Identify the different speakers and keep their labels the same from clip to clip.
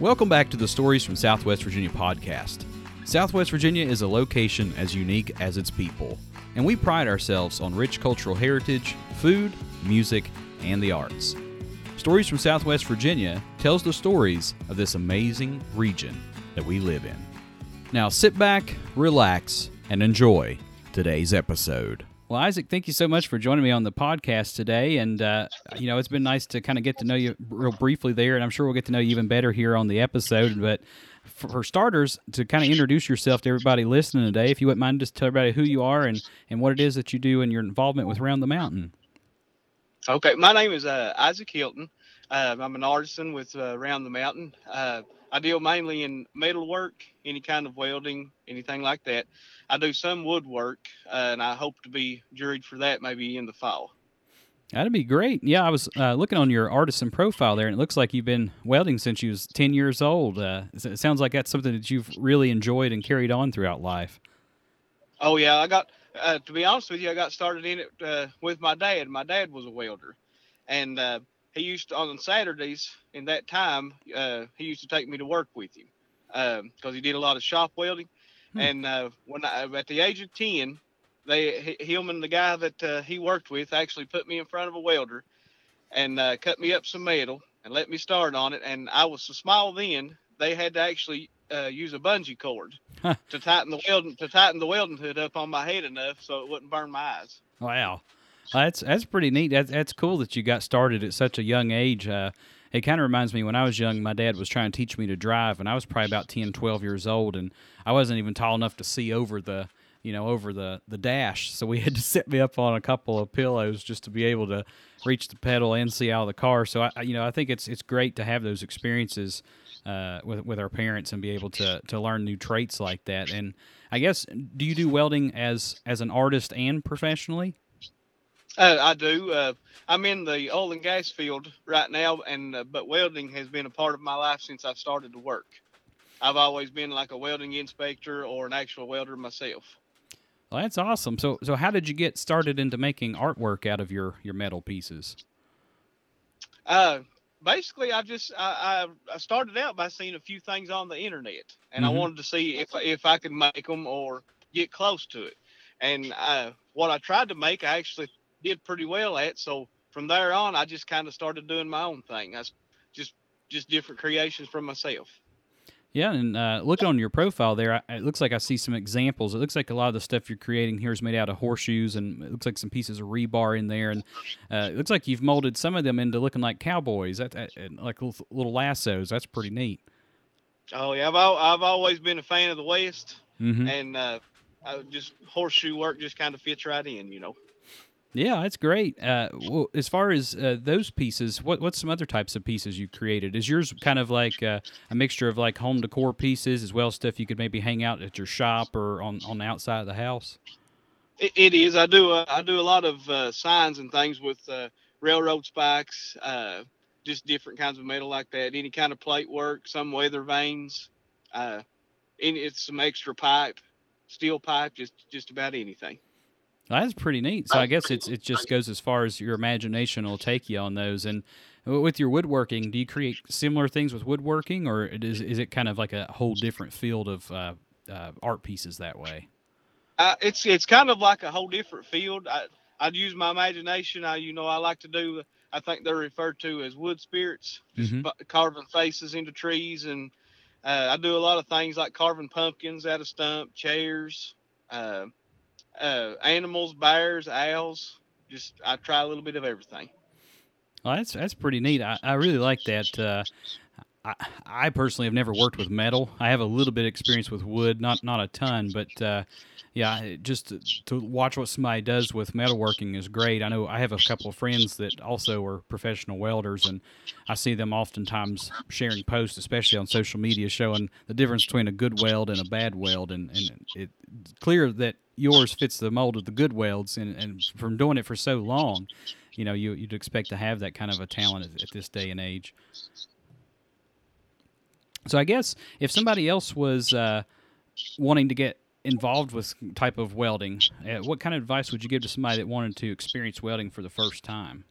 Speaker 1: Welcome back to the Stories from Southwest Virginia podcast. Southwest Virginia is a location as unique as its people, and we pride ourselves on rich cultural heritage, food, music, and the arts. Stories from Southwest Virginia tells the stories of this amazing region that we live in. Now sit back, relax, and enjoy today's episode. Well, Isaac, thank you so much for joining me on the podcast today. And, uh, you know, it's been nice to kind of get to know you real briefly there. And I'm sure we'll get to know you even better here on the episode. But for, for starters, to kind of introduce yourself to everybody listening today, if you wouldn't mind just tell everybody who you are and, and what it is that you do and your involvement with Round the Mountain.
Speaker 2: Okay, my name is uh, Isaac Hilton. Uh, I'm an artisan with uh, Round the Mountain. I deal mainly in metalwork, any kind of welding, anything like that. I do some woodwork, uh, and I hope to be juried for that maybe in the fall.
Speaker 1: That'd be great. Yeah, I was uh, looking on your artisan profile there, and it looks like you've been welding since you was ten years old. Uh, it sounds like that's something that you've really enjoyed and carried on throughout life.
Speaker 2: Oh yeah, I got uh, to be honest with you, I got started in it uh, with my dad. My dad was a welder, and uh, he used to on Saturdays in that time uh, he used to take me to work with him because um, he did a lot of shop welding. Hmm. And uh, when I, at the age of ten, they him and the guy that uh, he worked with actually put me in front of a welder and uh, cut me up some metal and let me start on it. And I was so small then they had to actually uh, use a bungee cord to tighten the welding to tighten the welding hood up on my head enough so it wouldn't burn my eyes.
Speaker 1: Wow. That's that's pretty neat. That's that's cool that you got started at such a young age. Uh, it kind of reminds me when I was young, my dad was trying to teach me to drive, and I was probably about 10, 12 years old, and I wasn't even tall enough to see over the you know over the the dash. So we had to sit me up on a couple of pillows just to be able to reach the pedal and see out of the car. So I you know I think it's it's great to have those experiences. Uh, with with our parents and be able to to learn new traits like that. And I guess, do you do welding as as an artist and professionally?
Speaker 2: Uh, I do. Uh, I'm in the oil and gas field right now, and uh, but welding has been a part of my life since I started to work. I've always been like a welding inspector or an actual welder myself.
Speaker 1: Well, that's awesome. So, so how did you get started into making artwork out of your your metal pieces?
Speaker 2: Uh, basically, I just I, I started out by seeing a few things on the internet, and mm-hmm. I wanted to see if if I could make them or get close to it. And uh, what I tried to make, I actually did pretty well at. So from there on, I just kind of started doing my own thing. I just just different creations from myself.
Speaker 1: Yeah, and uh, looking on your profile there, it looks like I see some examples. It looks like a lot of the stuff you're creating here is made out of horseshoes, and it looks like some pieces of rebar in there, and uh, it looks like you've molded some of them into looking like cowboys, that, that like little, little, lassos. That's pretty neat.
Speaker 2: Oh yeah, I've I've always been a fan of the West, mm-hmm. and uh, just horseshoe work just kind of fits right in, you know.
Speaker 1: Yeah, that's great. Uh, well, as far as uh, those pieces, what what's some other types of pieces you created? Is yours kind of like uh, a mixture of like home decor pieces as well stuff you could maybe hang out at your shop or on, on the outside of the house?
Speaker 2: it, it is. I do. Uh, I do a lot of uh, signs and things with uh, railroad spikes, just different kinds of metal like that. Any kind of plate work, some weather vanes, any it's some extra pipe, steel pipe, just just about anything.
Speaker 1: That's pretty neat. So I guess it's it just goes as far as your imagination will take you on those. And with your woodworking, do you create similar things with woodworking, or is is it kind of like a whole different field of uh, uh, art pieces that way?
Speaker 2: Uh, it's it's kind of like a whole different field. I I'd use my imagination. I you know I like to do. I think they're referred to as wood spirits, mm-hmm. carving faces into trees, and uh, I do a lot of things like carving pumpkins out of stump, chairs. Uh, animals, bears, owls. Just I try a little bit of everything.
Speaker 1: Well, that's that's pretty neat. I, I really like that. Uh, I, I personally have never worked with metal. I have a little bit of experience with wood, not not a ton, but uh, yeah, just to, to, watch what somebody does with metalworking is great. I know I have a couple of friends that also are professional welders, and I see them oftentimes sharing posts, especially on social media, showing the difference between a good weld and a bad weld, and, and it's clear that yours fits the mold of the good welds, and, and from doing it for so long, you know, you, you'd expect to have that kind of a talent at, at this day and age. So I guess if somebody else was uh, wanting to get involved with type of welding, uh, what kind of advice would you give to somebody that wanted to experience welding for the first time?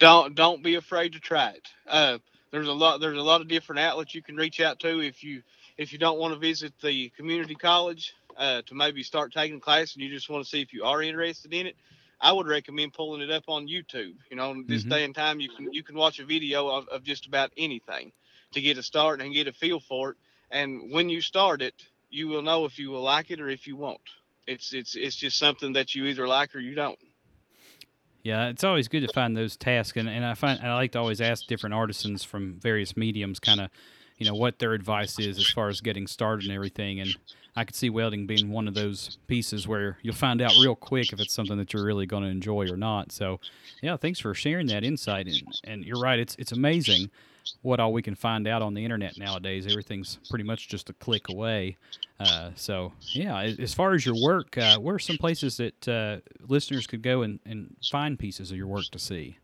Speaker 2: Don't don't be afraid to try it. Uh, there's a lot there's a lot of different outlets you can reach out to if you if you don't want to visit the community college uh, to maybe start taking class and you just want to see if you are interested in it. I would recommend pulling it up on YouTube. You know, this
Speaker 1: Mhm.
Speaker 2: day and time, you can you can watch a video of, of just about anything to get a start and get a feel for it. And when you start it, you will know if you will like it or if you won't. It's it's it's just something that you either like or you don't.
Speaker 1: Yeah, it's always good to find those tasks, and, and I find I like to always ask different artisans from various mediums, kind of, you know, what their advice is as far as getting started and everything. And I could see welding being one of those pieces where you'll find out real quick if it's something that you're really going to enjoy or not. So, yeah, thanks for sharing that insight. And, and you're right, it's it's amazing what all we can find out on the internet nowadays. Everything's pretty much just a click away. Uh, so, yeah, as far as your work, uh, where are some places that uh, listeners could go and, and find pieces of your work to see?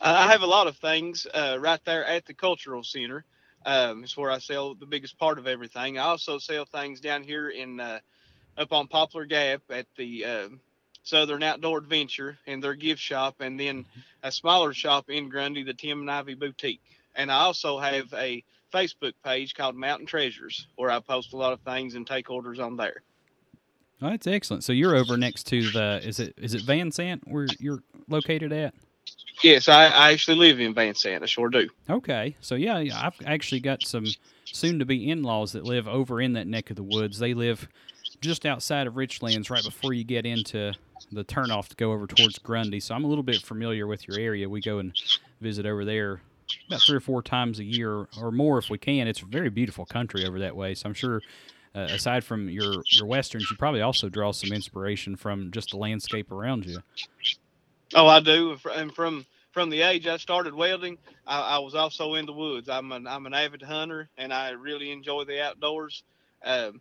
Speaker 2: I have a lot of things uh, right there at the cultural center. Um, it's where I sell the biggest part of everything. I also sell things down here in uh, up on Poplar Gap at the uh, Southern Outdoor Adventure in their gift shop, and then a smaller shop in Grundy, the Tim and Ivy Boutique. And I also have a Facebook page called Mountain Treasures where I post a lot of things and take orders on there.
Speaker 1: Oh, that's excellent. So you're over next to the is it is it Vansant where you're located at?
Speaker 2: Yes, I, I actually live in Vansant. I sure do.
Speaker 1: Okay, so yeah, yeah, I've actually got some soon-to-be in-laws that live over in that neck of the woods. They live just outside of Richlands, right before you get into the turnoff to go over towards Grundy. So I'm a little bit familiar with your area. We go and visit over there about three or four times a year or more if we can. It's a very beautiful country over that way. So I'm sure. Uh, aside from your your westerns, you probably also draw some inspiration from just the landscape around you.
Speaker 2: Oh, I do. And from from the age I started welding, I, I was also in the woods. I'm an I'm an avid hunter, and I really enjoy the outdoors. Um,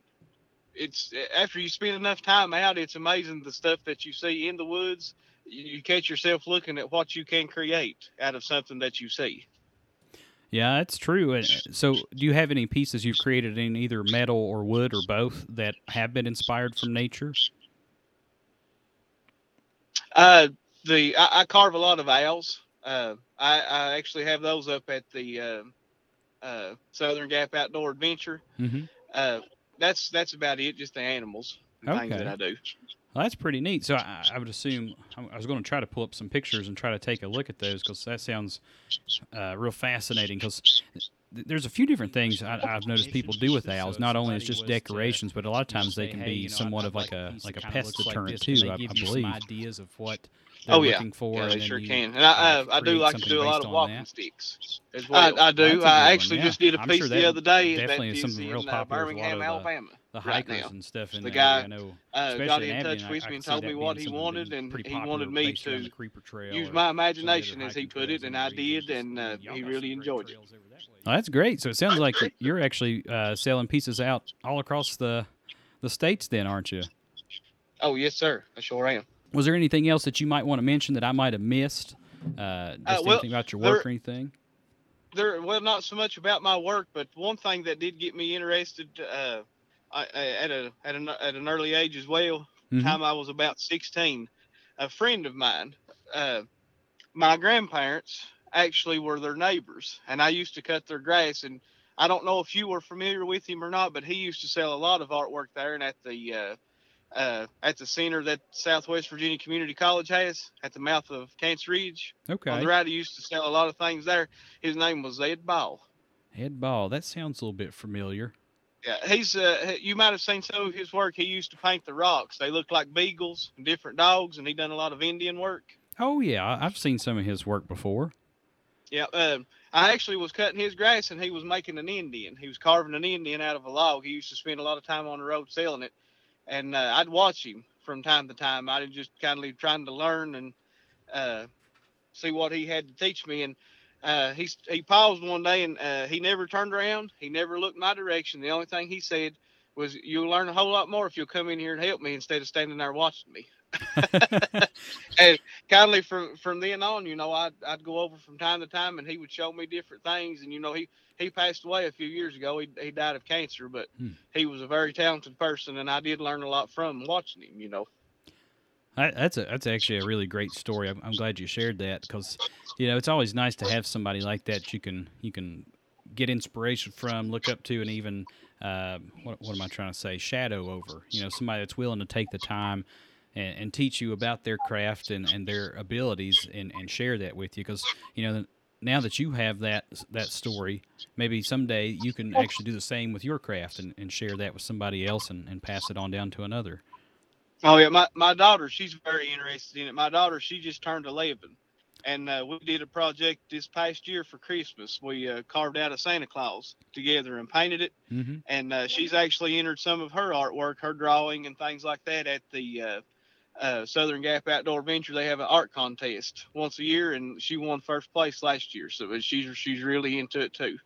Speaker 2: it's after you spend enough time out, it's amazing the stuff that you see in the woods. You, you catch yourself looking at what you can create out of something that you see.
Speaker 1: Yeah, that's true. Uh, So, do you have any pieces you've created in either metal or wood or both that have been inspired from nature?
Speaker 2: Uh, the I, I carve a lot of owls. Uh, I, I actually have those up at the uh, uh, Southern Gap Outdoor Adventure.
Speaker 1: Mm-hmm.
Speaker 2: Uh, that's that's about it. Just the animals and things
Speaker 1: Okay.
Speaker 2: that I do.
Speaker 1: Well, that's pretty neat. So, I, I would assume I was going to try to pull up some pictures and try to take a look at those because that sounds uh, real fascinating. Because there's a few different things I, I've noticed people do with owls. Not only is just decorations, but a lot of times they can be somewhat of like a like a pest deterrent too. I, I believe. ideas of what they're
Speaker 2: Oh, yeah.
Speaker 1: looking for.
Speaker 2: Yeah, they sure
Speaker 1: you,
Speaker 2: can. And I,
Speaker 1: uh,
Speaker 2: I, I do like to do a lot of walking
Speaker 1: that.
Speaker 2: sticks as well. I, I do.
Speaker 1: good
Speaker 2: I actually
Speaker 1: yeah.
Speaker 2: just did a
Speaker 1: I'm
Speaker 2: piece
Speaker 1: sure
Speaker 2: the other day
Speaker 1: definitely
Speaker 2: that
Speaker 1: is
Speaker 2: is
Speaker 1: something
Speaker 2: in
Speaker 1: real
Speaker 2: uh,
Speaker 1: popular with a lot
Speaker 2: Birmingham,
Speaker 1: of the-
Speaker 2: Alabama.
Speaker 1: The
Speaker 2: right
Speaker 1: hikers
Speaker 2: now.
Speaker 1: and stuff in
Speaker 2: The guy,
Speaker 1: area. I know,
Speaker 2: Uh, got
Speaker 1: in
Speaker 2: in touch
Speaker 1: I-
Speaker 2: with
Speaker 1: I
Speaker 2: me and
Speaker 1: could
Speaker 2: told me what he wanted, and he wanted me to
Speaker 1: Creeper Trail
Speaker 2: use my
Speaker 1: some of the
Speaker 2: imagination as he put it, and I did, and uh, he really enjoyed it.
Speaker 1: trails over that way. Well, that's great. So it sounds like you're actually uh, selling pieces out all across the the states, then, aren't you?
Speaker 2: Oh yes, sir. I sure am.
Speaker 1: Was there anything else that you might want to mention that I might have missed? Uh, just
Speaker 2: well,
Speaker 1: anything about your work
Speaker 2: there-
Speaker 1: or anything?
Speaker 2: there well not so much about my work but one thing that did get me interested uh I, at a at an at an early age as well
Speaker 1: Mhm.
Speaker 2: time i was about 16 a friend of mine uh my grandparents actually were their neighbors and i used to cut their grass and i don't know if you were familiar with him or not but he used to sell a lot of artwork there and at the uh uh, at the center that Southwest Virginia Community College has at the mouth of Cancer Ridge.
Speaker 1: Okay.
Speaker 2: On the right, he used to sell a lot of things there. His name was Ed Ball.
Speaker 1: Ed Ball. That sounds a little bit familiar.
Speaker 2: Yeah, he's. Uh, you might have seen some of his work. He used to paint the rocks. They looked like beagles and different dogs, and he done a lot of Indian work.
Speaker 1: Oh yeah, I've seen some of his work before.
Speaker 2: Yeah, um, I actually was cutting his grass, and he was making an Indian. He was carving an Indian out of a log. He used to spend a lot of time on the road selling it, and uh, I'd watch him from time to time. I'd just kind of trying to learn and uh, see what he had to teach me. And uh, he he paused one day, and uh, he never turned around. He never looked my direction. The only thing he said was, "You'll learn a whole lot more if you'll come in here and help me instead of standing there watching me." and kindly from from then on, you know, I'd I'd go over from time to time, and he would show me different things. And you know, he he passed away a few years ago. He he died of cancer, but
Speaker 1: Hmm.
Speaker 2: he was a very talented person, and I did learn a lot from watching him. You know.
Speaker 1: That's a that's actually a really great story. I'm, I'm glad you shared that because you know it's always nice to have somebody like that you can you can get inspiration from, look up to, and even uh, what, what am I trying to say? Shadow over. You know, somebody that's willing to take the time and, and teach you about their craft and, and their abilities and, and share that with you because you know now that you have that that story, maybe someday you can actually do the same with your craft and, and share that with somebody else and, and pass it on down to another.
Speaker 2: Oh yeah, my my daughter, she's very interested in it. My daughter, she just turned 11, and uh, we did a project this past year for Christmas. We uh, carved out a Santa Claus together and painted it,
Speaker 1: mm-hmm.
Speaker 2: and uh, she's actually entered some of her artwork, her drawing and things like that at the uh, uh, Southern Gap Outdoor Adventure. They have an art contest once a year, and she won first place last year. So she's she's really into it too.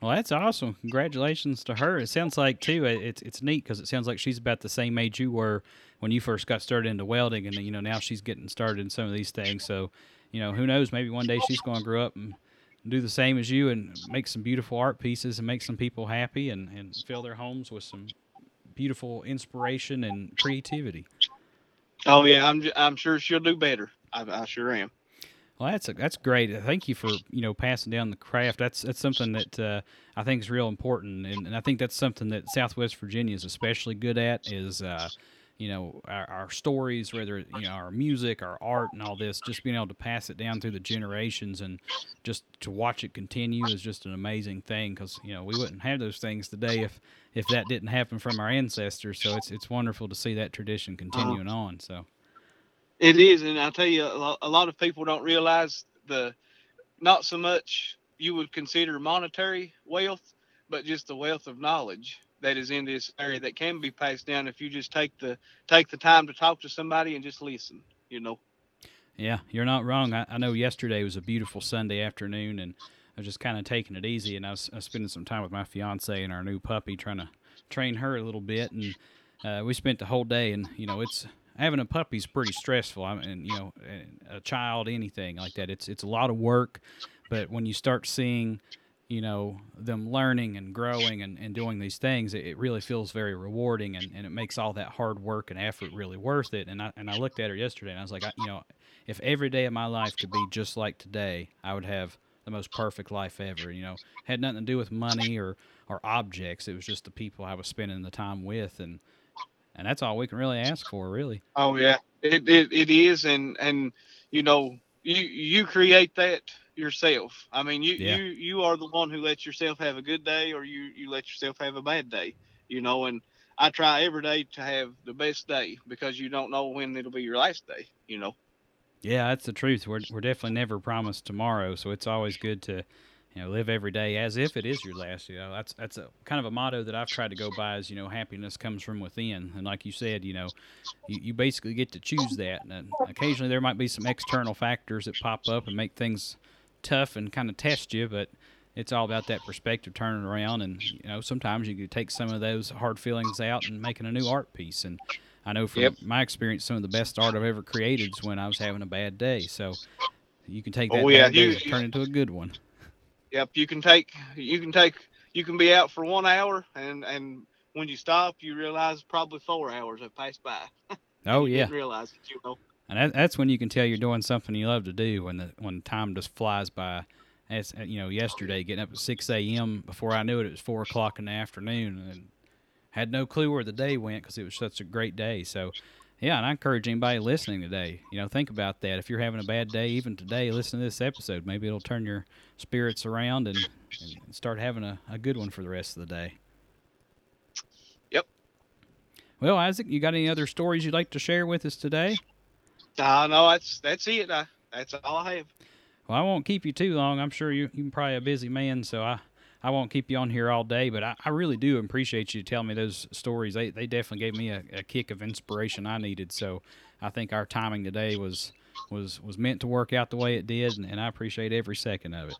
Speaker 1: Well, that's awesome. Congratulations to her. It sounds like too. It's it's neat because it sounds like she's about the same age you were when you first got started into welding, and you know now she's getting started in some of these things. So, you know, who knows? Maybe one day she's going to grow up and do the same as you and make some beautiful art pieces and make some people happy and and fill their homes with some beautiful inspiration and creativity.
Speaker 2: Oh yeah, I'm I'm sure she'll do better. I, I sure am.
Speaker 1: Well, that's a, that's great. Thank you for you know passing down the craft. That's that's something that uh, I think is real important, and, and I think that's something that Southwest Virginia is especially good at. Is uh, you know our, our, stories, whether you know our music, our art, and all this, just being able to pass it down through the generations and just to watch it continue is just an amazing thing. Because you know we wouldn't have those things today if if that didn't happen from our ancestors. So it's it's wonderful to see that tradition continuing uh-huh. on. So
Speaker 2: it is, and I'll tell you, a lot of people don't realize the not so much you would consider monetary wealth, but just the wealth of knowledge that is in this area that can be passed down if you just take the take the time to talk to somebody and just listen. You know.
Speaker 1: Yeah, you're not wrong. I, I know yesterday was a beautiful Sunday afternoon, and I was just kind of taking it easy, and I was, I was, spending some time with my fiance and our new puppy, trying to train her a little bit, and uh, we spent the whole day. And you know, it's having a puppy is pretty stressful. I mean, you know, a child, anything like that, it's it's a lot of work. But when you start seeing, you know, them learning and growing and, and doing these things, it, it really feels very rewarding, and, and it makes all that hard work and effort really worth it. And I and I looked at her yesterday, and I was like, I, you know, if every day of my life could be just like today, I would have the most perfect life ever. You know, had nothing to do with money or or objects. It was just the people I was spending the time with, and and that's all we can really ask for, really.
Speaker 2: Oh yeah, it it, it is, and and you know, you you create that yourself. I mean, you yeah. you you are the one who lets yourself have a good day, or you you let yourself have a bad day. You know, and I try every day to have the best day because you don't know when it'll be your last day. You know.
Speaker 1: Yeah, that's the truth. We're we're definitely never promised tomorrow, so it's always good to, you know, live every day as if it is your last. You know, that's that's a kind of a motto that I've tried to go by. Is you know, happiness comes from within, and like you said, you know, you, you basically get to choose that. And uh, occasionally there might be some external factors that pop up and make things tough and kind of test you, but it's all about that perspective turning around and you know sometimes you can take some of those hard feelings out and making a new art piece and I know from yep. my experience, some of the best art I've ever created is when I was having a bad day. So you can take oh, that oh, yeah. you, day and turn into a good one.
Speaker 2: Yep, you can take you can take you can be out for one hour and and when you stop, you realize probably four hours have passed by.
Speaker 1: oh yeah,
Speaker 2: realize it, you know.
Speaker 1: And that, that's when you can tell you're doing something you love to do when the when time just flies by. As uh, you know, yesterday getting up at six a.m. before I knew it, it was four o'clock in the afternoon, and had no clue where the day went because it was such a great day. So, yeah, and I encourage anybody listening today, you know, think about that. If you're having a bad day, even today, listen to this episode. Maybe it'll turn your spirits around and, and start having a, a good one for the rest of the day.
Speaker 2: Yep.
Speaker 1: Well, Isaac, you got any other stories you'd like to share with us today?
Speaker 2: Uh, no, that's that's it. Uh, that's all I have.
Speaker 1: Well, I won't keep you too long. I'm sure you you're probably a busy man, so I I won't keep you on here all day, but I, I really do appreciate you telling me those stories. They they definitely gave me a, a kick of inspiration I needed. So I think our timing today was was was meant to work out the way it did, and, and I appreciate every second of it.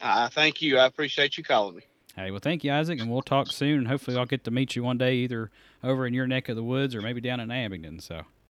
Speaker 2: Uh, thank you. I appreciate you calling me.
Speaker 1: Hey, well, thank you, Isaac, and we'll talk soon. And hopefully, I'll get to meet you one day, either over in your neck of the woods or maybe down in Abingdon. So.